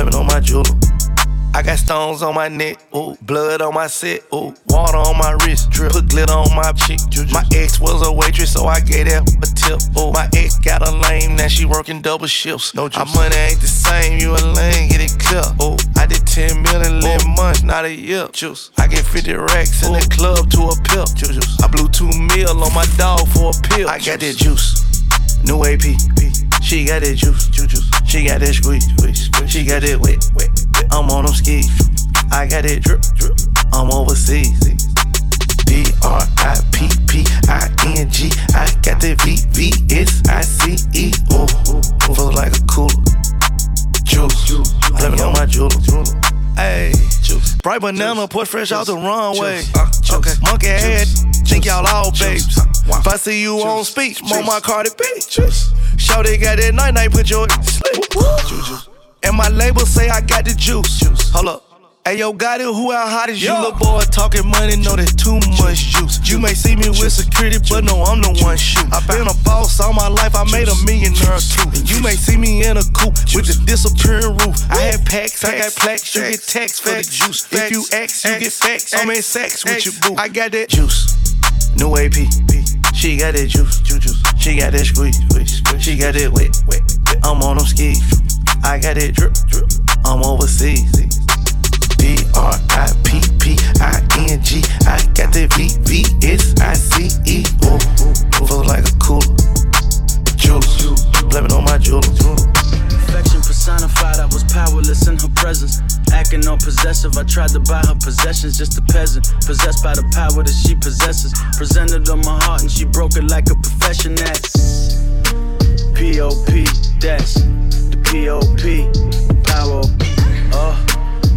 blaming on my jeweler. I got stones on my neck, ooh, blood on my set, ooh, water on my wrist, drip, put glitter on my cheek. My ex was a waitress, so I gave her a tip. Ooh, my ex got a lame, now she working double shifts. No juice. Our money ain't the same, you a lame, get it clear. Ooh, I did 10 million in months, not a year. Juice. I get 50 racks in the club to a pill. Juice. I blew two mil on my dog for a pill. I got that juice. New AP. She got that juice, juice. She got that squeeze, squeeze, squeeze. She got that wet, wet. I'm on them skis. I got it drip, drip. I'm overseas. B R I P P I N G. I got the V V S I C E. Ooh, flow like a cooler. Juice, blame it on my jeweler. Hey, juice. Bright banana, put fresh out the runway. Uh, okay, monkey head, think y'all all babes. If I see you on speech, on my Cardi B. Show they got that night night, put your sleep. And my label say I got the juice. Hold up. Hey yo, got it, who out hot as you? Little boy talking money, know that too much juice. You may see me with security, but no, I'm the one shoot. I been a boss all my life, I made a millionaire too. And you may see me in a coupe with the disappearing roof. I had packs, I got plaques, you get tax for the juice. If you X, you get facts. I'm in sex with your boo. I got that juice, new AP. She got that juice, juice. She got that squeeze. She got that wet. I'm on them skis. I got it drip, drip. I'm overseas. D R I P P I N G. I got the V V S I C E. Ooh, flow like a cooler. Juice, blame it on my jeweler. Affection personified, I was powerless in her presence. Acting all possessive, I tried to buy her possessions, just a peasant. Possessed by the power that she possesses. Presented on my heart and she broke it like a professioness. P.O.P. That's the P.O.P. Power. Uh,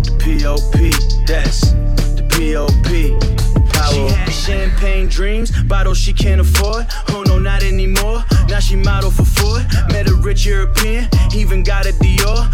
the P.O.P. That's the P.O.P. Power. She had champagne dreams, bottles she can't afford. Oh no, not anymore. Now she model for Ford. Met a rich European, even got a Dior.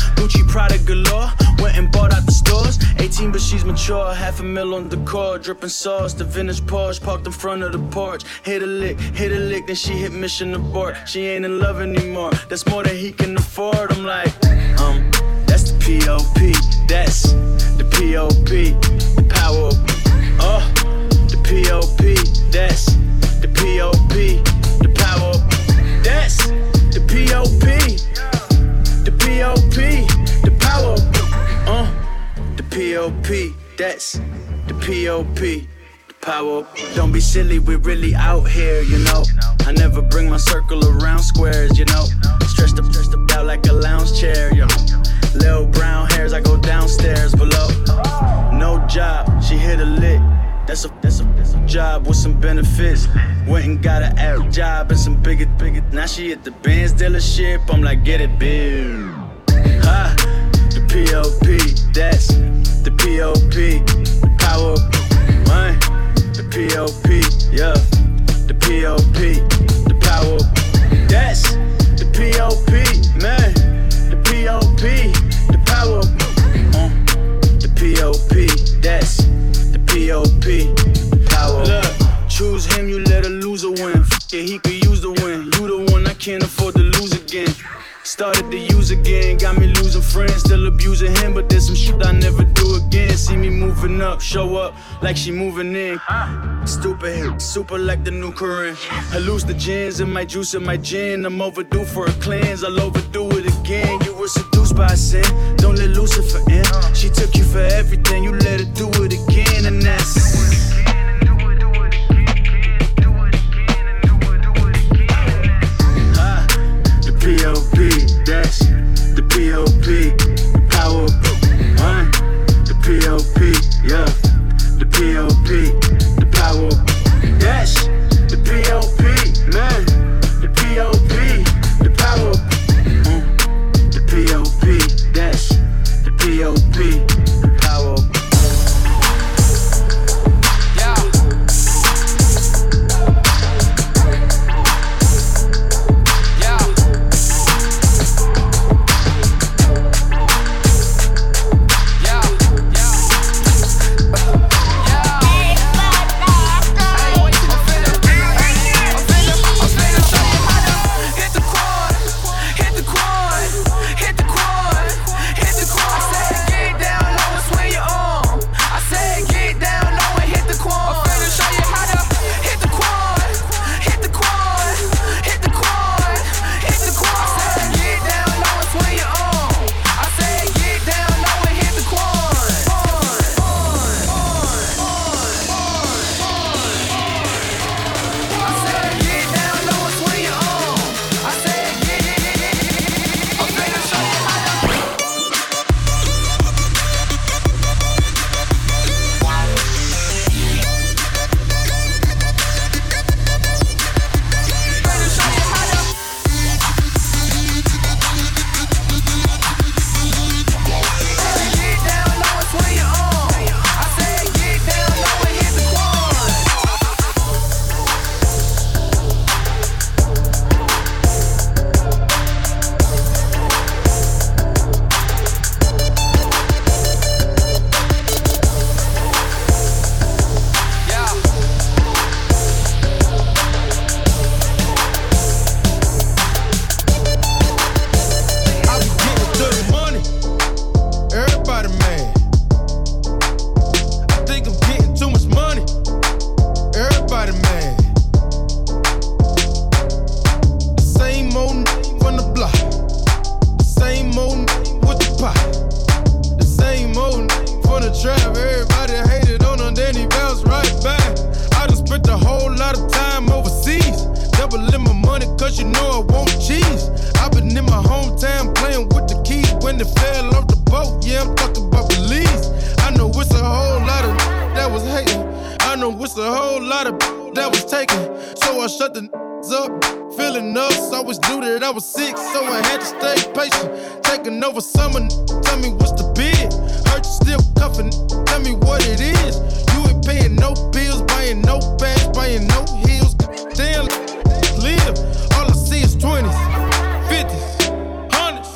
She's mature. Half a mil on the car, dripping sauce. The vintage Porsche parked in front of the porch. Hit a lick, hit a lick, then she hit mission abort. She ain't in love anymore. That's more than he can afford. I'm like, um, that's the P.O.P. That's the P.O.P. The power. Uh, the P.O.P. That's the P.O.P. The power. That's the P.O.P. The P.O.P. The power. P.O.P. That's the P.O.P. The power. Don't be silly, we're really out here, you know. I never bring my circle around squares, you know. Stretched up, stretched up out like a lounge chair, yo. Little brown hairs, I go downstairs below. No job, she hit a lick. That's a, that's a, that's a job with some benefits. Went and got an air job and some bigger, bigger. Now she at the Benz dealership. I'm like, get it, big. Ha, the P.O.P. That's the P.O.P. The power, man. The P.O.P. Yeah, up, show up like she moving in. Stupid super like the new Corinne. Hallucinogens in my juice and my gin. I'm overdue for a cleanse, I'll overdo it again. You were seduced by sin, don't let Lucifer in. She took you for everything, you let her do it again, and that's. Ha, the P.O.P. That's the P.O.P. P.O.P. The power. That's the P.O.P. Man, the P.O.P. The power. Mm, the P.O.P. That's the P.O.P. wanna shut the up. Feeling us, I always knew that I was sick, so I had to stay patient. Taking over summer, tell me what's the bid. Hurt you still cuffing, tell me what it is. You ain't paying no bills, buying no bags, buying no heels. Damn, live. All I see is 20s, 50s, 100s.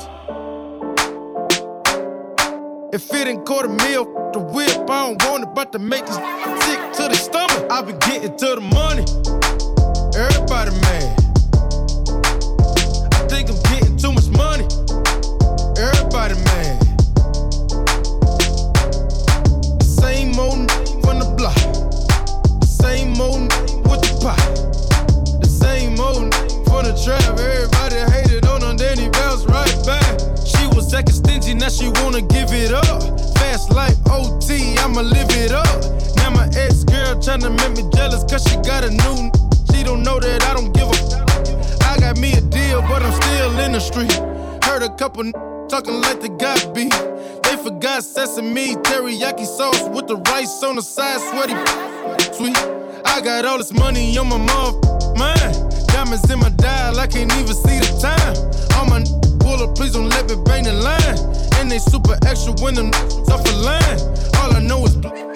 If it ain't quarter mil, the whip, I don't want it, about to make this sick to the stomach. I be getting to the money. Everybody mad. I think I'm getting too much money. Everybody mad. The same old from the block. The same old with the pot. The same old from the trap. Everybody hated on her, then he bounced right back. She was acting stingy, now she wanna give it up. Fast life OT, I'ma live it up. My ex girl tryna make me jealous, cause she got a new She don't know that I don't give a. I got me a deal, but I'm still in the street. Heard a couple talking like they got beef. They forgot sesame, teriyaki sauce with the rice on the side, sweaty, sweet. I got all this money on my mom, mind. Diamonds in my dial, I can't even see the time. All my pull up, please don't let me bang the line. And they super extra when them off the line. All I know is.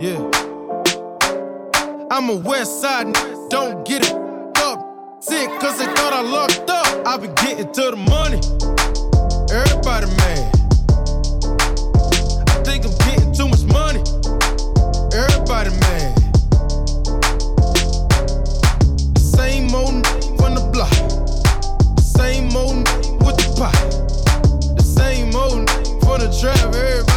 Yeah. I'm a west side, don't get it up. Sick, cause they thought I locked up. I be getting to the money. Everybody mad. I think I'm getting too much money. Everybody mad. The same old from the block. The same old with the pot. The same old from the trap. Everybody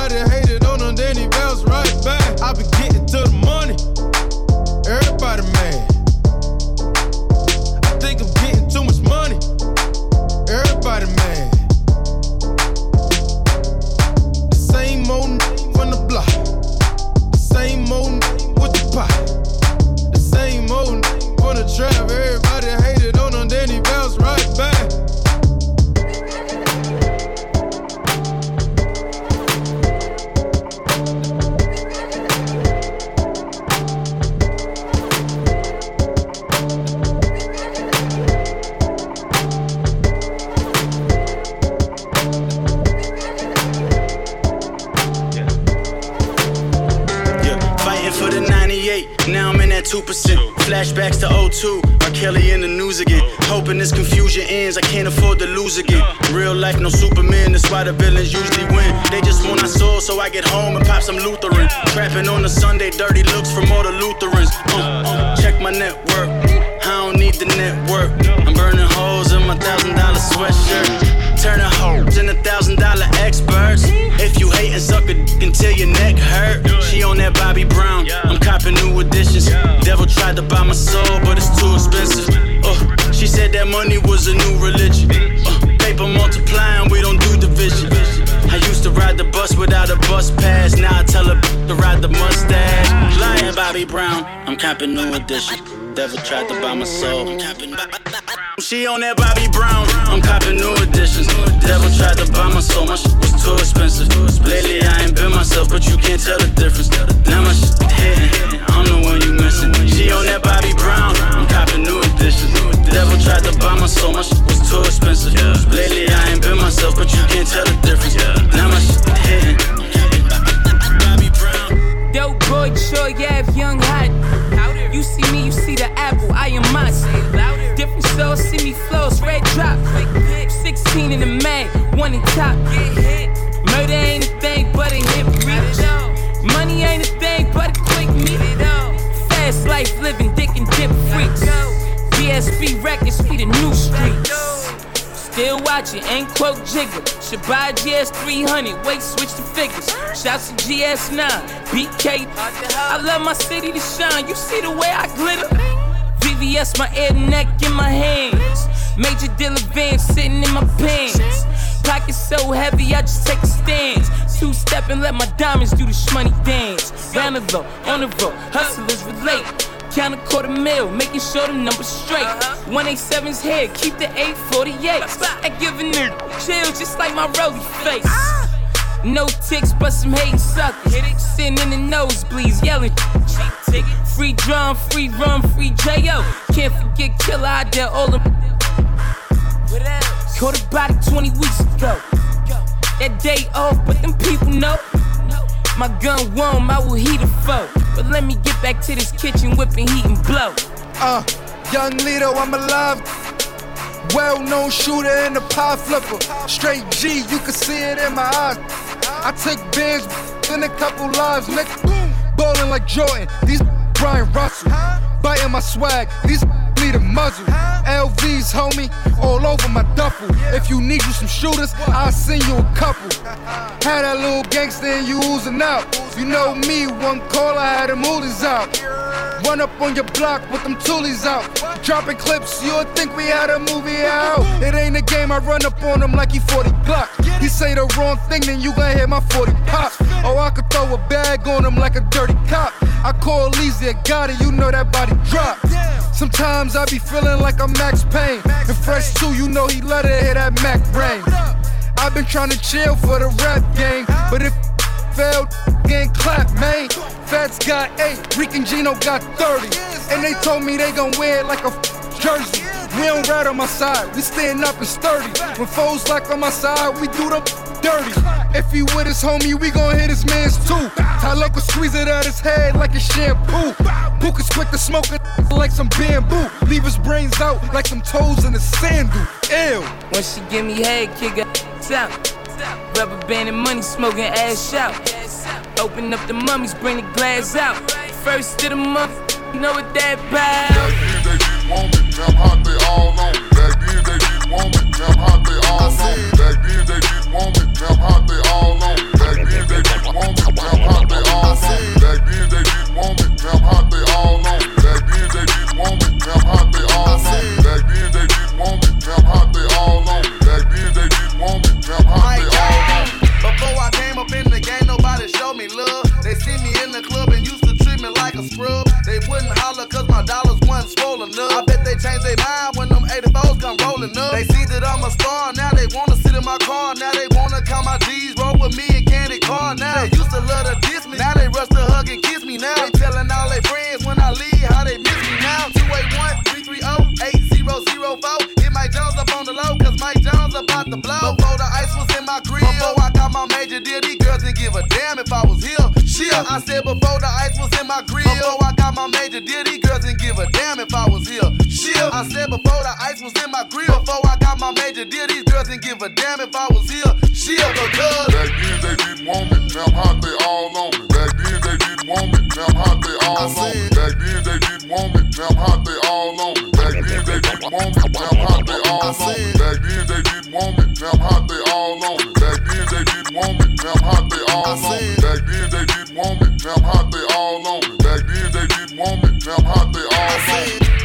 Lutheran. On a Sunday, dirty looks from all the Lutherans. Uh, uh, check my network, I don't need the network. I'm burning holes in my thousand dollar sweatshirt. Turning hoes into thousand dollar experts. If you hate and suck a dick until your neck hurt. She on that Bobby Brown. I'm copping new editions. Devil tried to buy my soul, but it's too expensive. Uh, she said that money was a new religion. Uh, paper multiplying, we don't do division. I used to ride the bus without a bus pass. Now I tell her to ride the mustache. Lying Bobby Brown, I'm copping new edition. Devil tried to buy my soul. I'm. She on that Bobby Brown. I'm copping new editions. Devil tried to buy my soul. My shit was too expensive. Lately I ain't been myself, but you can't tell the difference. Now my shit hitting. I don't know when you missing. She on that Bobby Brown. I'm copping new editions. Devil tried to buy my soul. My shit was too expensive. Lately I ain't been myself, but you can't tell the difference. Now my shit hitting. Dope boy, sure, yeah, young hot. You see me, you see the apple, I am mossy. Different souls see me flows, red drop. 16 in the mag, one in top. Murder ain't a thing but a hip reach. Money ain't a thing but a quick meet. Fast life living, dick and dip freaks. BSB records, be the new streets. Still watching, ain't quote jigger. Should buy GS 300, wait, switch the figures. Shouts to GS9, BK. I love my city to shine, you see the way I glitter? VVS, my ear, neck, in my hands. Major dealer van sitting in my pants. Pockets so heavy, I just take a stance. Two step and let my diamonds do the shmoney dance. Round the road, on the road, hustlers relate. Count a quarter mil, making sure the numbers straight. Uh-huh. 187's here, keep the 848. And giving it chill just like my roly face. No ticks, but some hating suckers. Hit it, sitting in the nosebleeds, yelling. Cheap ticket, free drum, free rum, free J.O. Can't forget Killer out there, all them. Caught a body 20 weeks ago. That day old, but them people know. My gun warm, I will heat a foe. But let me get back to this kitchen, whipping heat and blow. Uh, young Lito, I'm alive. Well known shooter in the pie flipper. Straight G, you can see it in my eyes. I took bands in a couple lives, nigga. Ballin' like Jordan, these Bryon Russell. Biting my swag, these need a muzzle. LVs, homie, all over my duffel. If you need you some shooters, I'll send you a couple. Had that little gangster and you oozing out. You know me, one call, I had them hoolies out. Run up on your block with them toolies out. Dropping clips, you would think we had a movie out. It ain't a game, I run up on him like he 40 Glock. He say the wrong thing, then you gon' hit my 40 pop. Oh, I could throw a bag on him like a dirty cop. I call Lizzie a got it, you know that body drop. Sometimes I be feeling like I'm Max Payne. And Fresh too, you know he let it hit that Mac brain. I've been trying to chill for the rap game, but if failed, getting clap, man. Fats got eight, Rick and Gino got 30. And they told me they gon' wear it like a jersey. We don't ride on my side, we stand up and sturdy. When foes like on my side, we do them dirty. If he with his homie, we gon' hit his mans too. Tyler could squeeze it out his head like a shampoo. Is quick to smoke it like some bamboo. Leave his brains out like some toes in a sandal. Ew. When she give me head, kick her out. Rubber band and money smoking ass out. Open up the mummies, bring the glass out. First to the month, you know what that bad. Back then they didn't want me, now hot they all on. Back then they didn't want me, now hot they all on. Back then they didn't want me, now hot they all on. Back then they didn't want me, now hot they all on. Back then they didn't want me, now hot they all on. Back then they didn't want me, swollen up. I bet they changed their mind when them 84s come rolling up. They see that I'm a star, now they wanna sit in my car. Now they wanna count my G's, roll with me and candy car. Now they used to love to diss me, now they rush to hug and kiss me. Now they telling all their friends when I leave how they miss me. Now 281 330 8004. Hit Mike Jones up on the low, cause Mike Jones about to blow. The ice was in my grill, before I got my major deal, these girls didn't give a damn if I was here. Shit, I said before the ice was in my grill, before I got my major deal, these girls didn't give a damn if I was here. Shit, I said before the ice was in my grill, before I got my major deal, these girls didn't give a damn if I was here. Shit, because back then they didn't want me, now I'm hot they all on me. Back then they didn't want me, now I'm hot they all on me. Back then they didn't want me, now hot they all on me. Back then they didn't want me, now hot they all on me. Back then they didn't want me, now hot they all on me. Back then they didn't want me, now hot they all on me. Back then they didn't want me, now hot they all on me. Back then they didn't want me, now hot they all on me.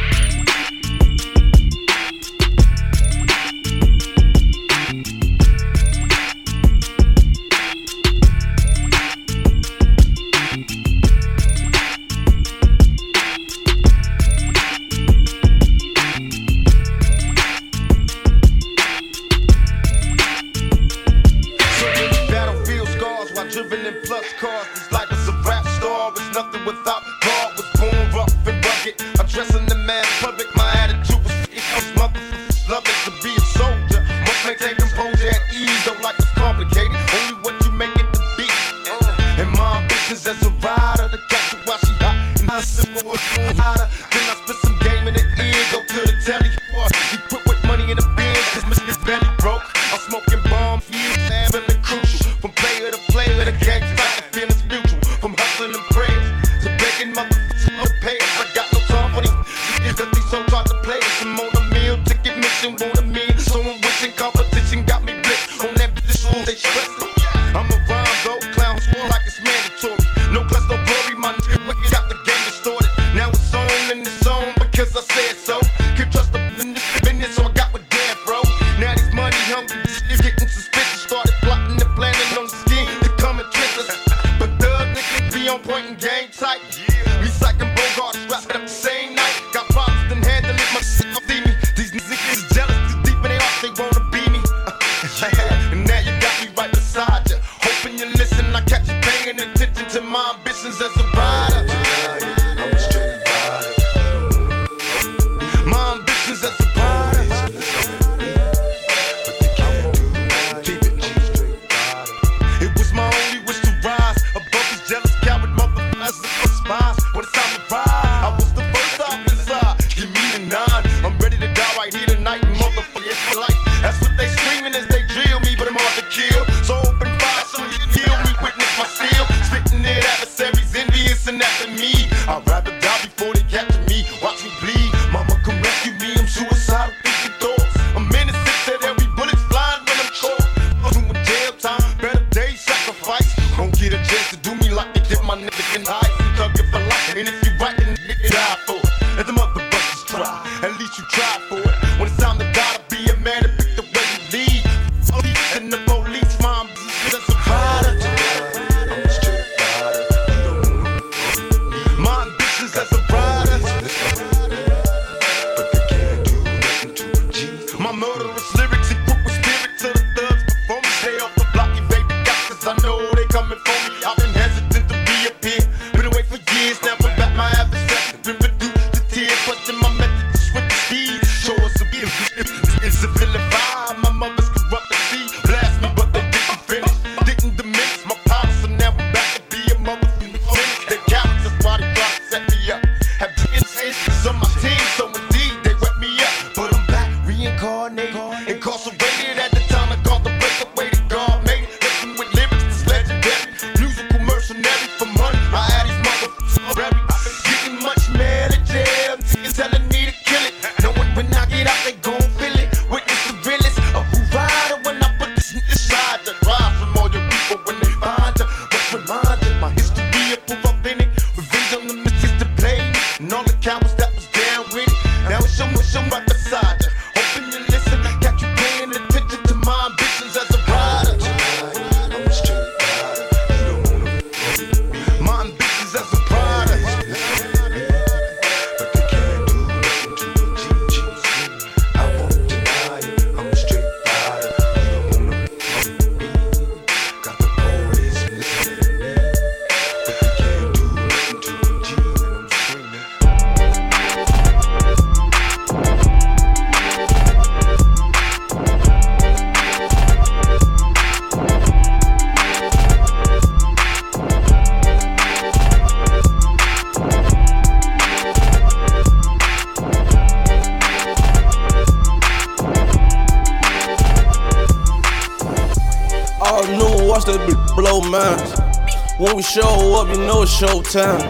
We show up, you know it's showtime.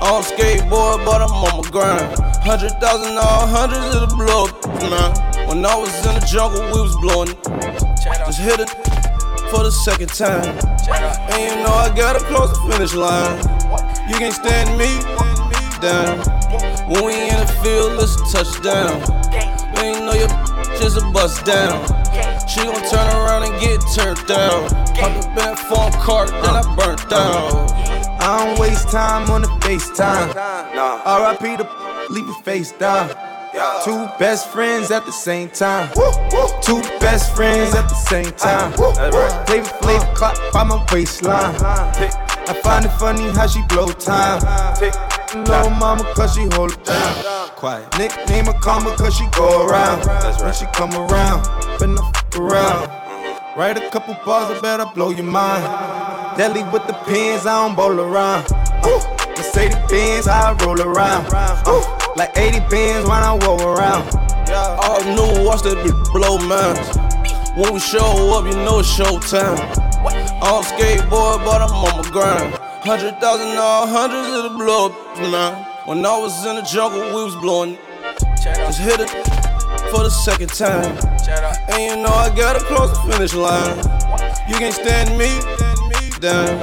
On skateboard, but I'm on my grind. Hundred thousand, all hundreds of the blow man. When I was in the jungle, we was blowing. Just hit it for the second time. And you know I gotta close the finish line. You can't stand me down. When we in the field, it's a touchdown. And you know your just a bust down. She gon' turn around and get turned down. Up in that phone cart, then I burnt down. I don't waste time on the FaceTime. RIP the leave your face down. Two best friends at the same time. Two best friends at the same time. Flavor flavor clock by my waistline. I find it funny how she blow time. Little mama cause she hold it down. Quiet. Nickname her karma cause she go around. When she come around, finna f around. Write a couple bars, I better blow your mind. Deadly with the pins, I don't bowl around. Uh, Mercedes Benz, I roll around. Uh, like 80 bins when I roll around. All new, watch that blow minds. When we show up, you know it's showtime. On skateboard, but I'm on my grind. Hundred thousand, all hundreds of the blow up, man. When I was in the jungle, we was blowing. Just hit it for the second time. And you know I gotta close the finish line. You can't stand me down.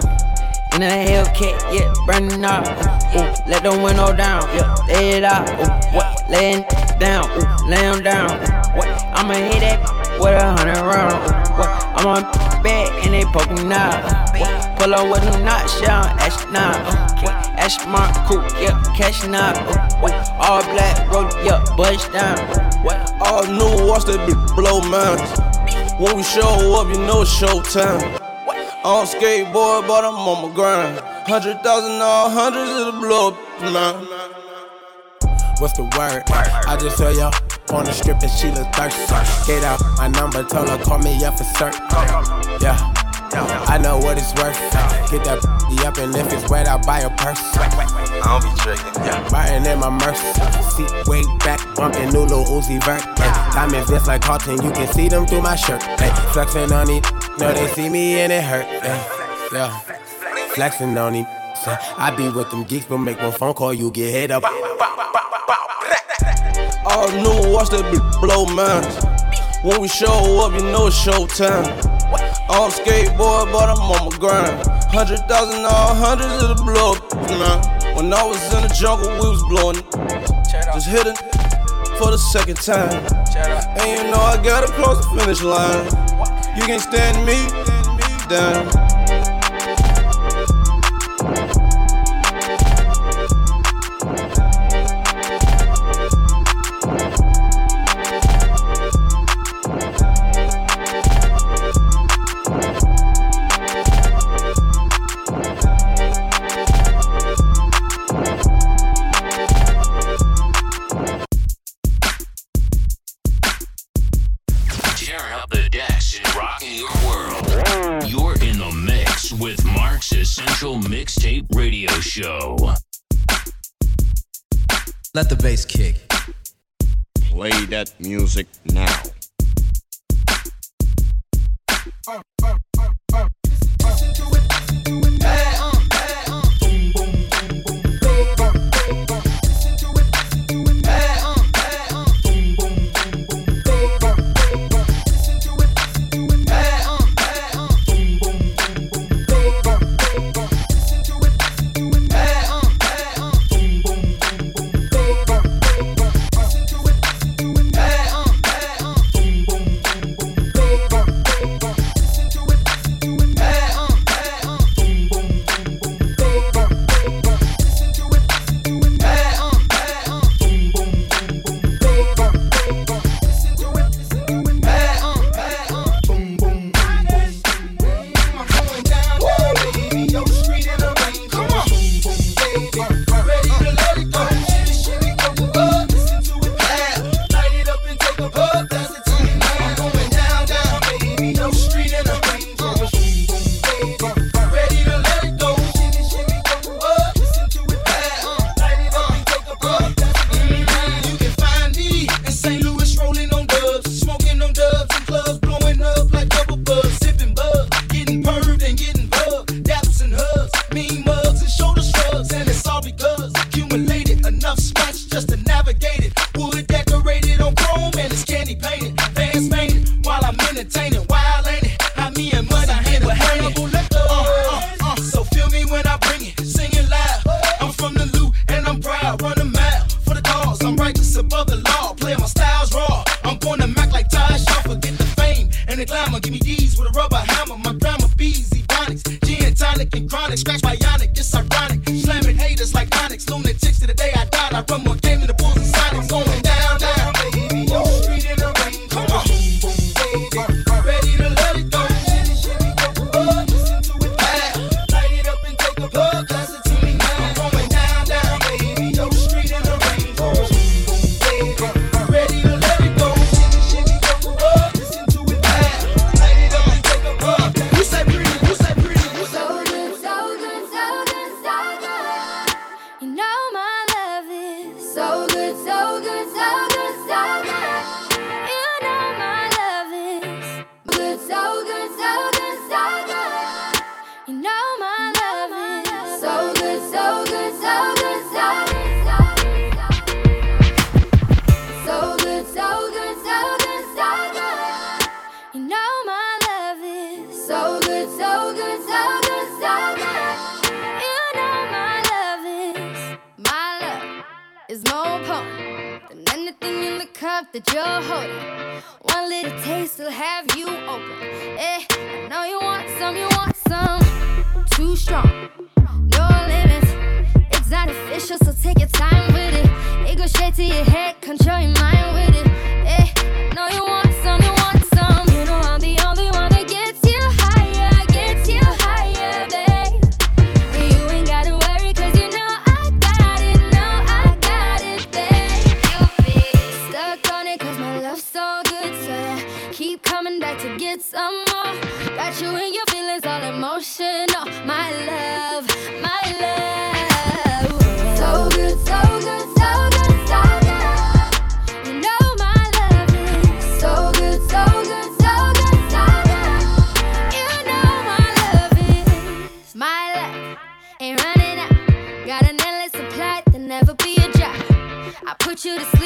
In a Hellcat, yeah, burning up. Ooh, ooh, let the window down, yeah, lay it out. Ooh, what, laying down, ooh, lay 'em down. Ooh, what, I'ma hit that with a hundred round. Ooh, what, I'm on bed and they poking out. Ooh, what, pull up with them knots, yeah, I'm ashing my crew, yeah, cash out. Ooh, uh, what, all black, roll, yeah, bust down. Ooh, All new, watch that bitch blow minds. When we show up, you know it's showtime. On skateboard, but I'm on my grind. Hundred thousand, all hundreds the blow up, man. What's the word? I just saw y'all on the strip and she look thirsty. Get out my number, tell her call me up for cert. Yeah, I know what it's worth. Get that b- up and if it's wet, I'll buy a purse. I don't be tricking. Yeah. Biting in my mercy. Seat way back, bumping new Lil Uzi Vert. Ay, diamond vents like Carlton, you can see them through my shirt. Ay, flexing on it, know they see me and it hurt. Ay, yeah, flexing on it. I be with them geeks, but make one phone call, you get hit up. All new, watch that bitch blow minds. When we show up, you know it's showtime. On skateboard, but I'm on my grind. Hundred thousand, all hundreds of the blow up, man. When I was in the jungle, we was blowing. Just hit it for the second time. And you know I gotta close the finish line. You can't stand me down. Let the bass kick. Play that music now. That you're holding. One little taste will have you open. Eh, I know you want some, you want some. Too strong, no limits. It's not official, so take your time with it. It goes straight to your head, control your mind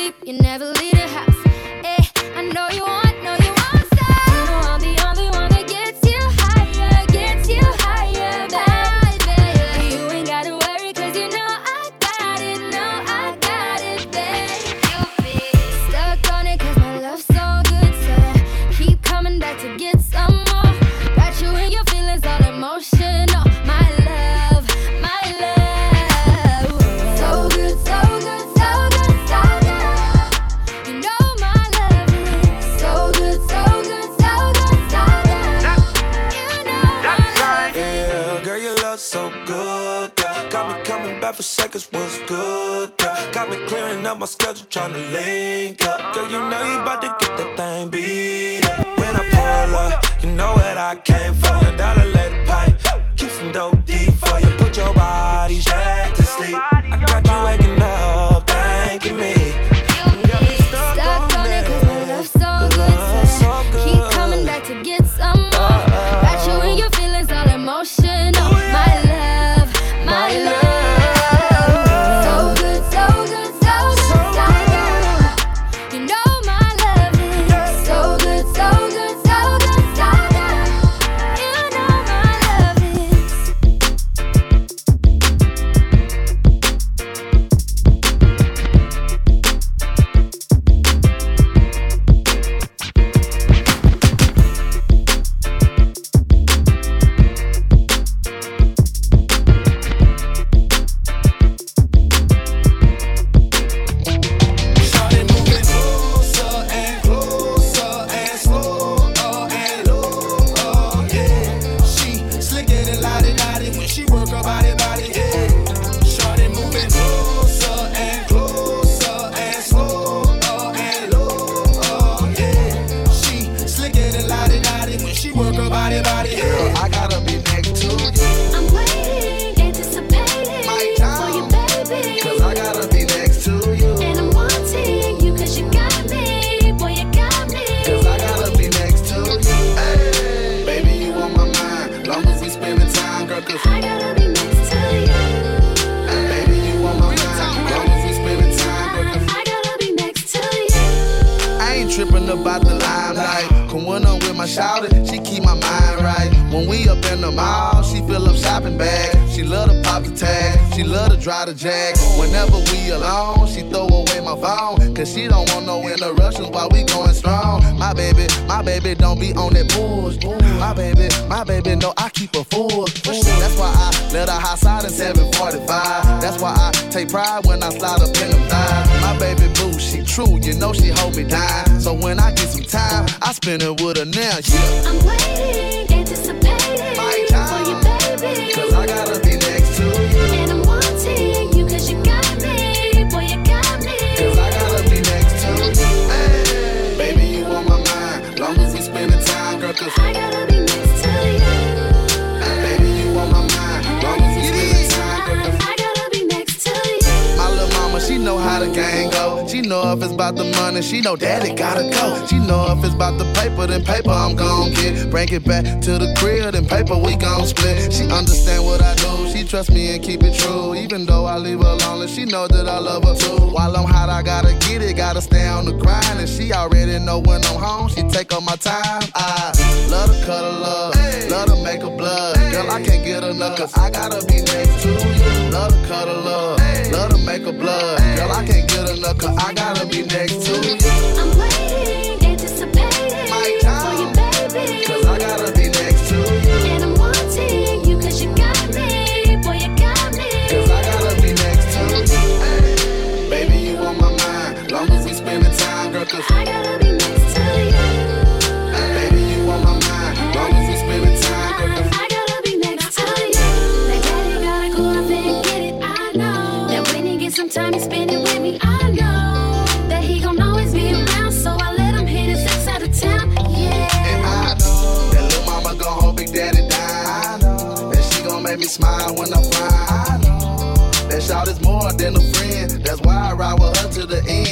sleep, you never leave love to drive the jag. Whenever we alone, she throw away my phone. Cause she don't want no interruptions while we going strong. My baby, my baby don't be on that bullshit. My baby, my baby know I keep her full. That's why I let her high side in 745. That's why I take pride when I slide up in them thighs. My baby boo, she true, you know she hold me down. So when I get some time, I spend it with her now, yeah. I'm waiting, anticipating for you, baby. Cause I gotta cause I gotta be next to you. Baby, you on my mind. Long as time, girl, cause I gotta be next to you. My little mama, she know how the gang go. She know if it's about the money, she know daddy gotta go. She know if it's about the paper, then paper I'm gon' get. Bring it back to the crib, then paper we gon' split. She understand what I do, trust me and keep it true. Even though I leave her lonely, she know that I love her too. While I'm hot, I gotta get it, gotta stay on the grind. And she already know when I'm home, she take all my time. I love to cuddle up, love to make her blood. Girl, I can't get enough, cause I gotta be next to you. Love to cuddle up, love to make her blood. Girl, I can't get enough, cause I gotta be next to you. I'm smile when I fly. That shout is more than a friend. That's why I ride with her to the end.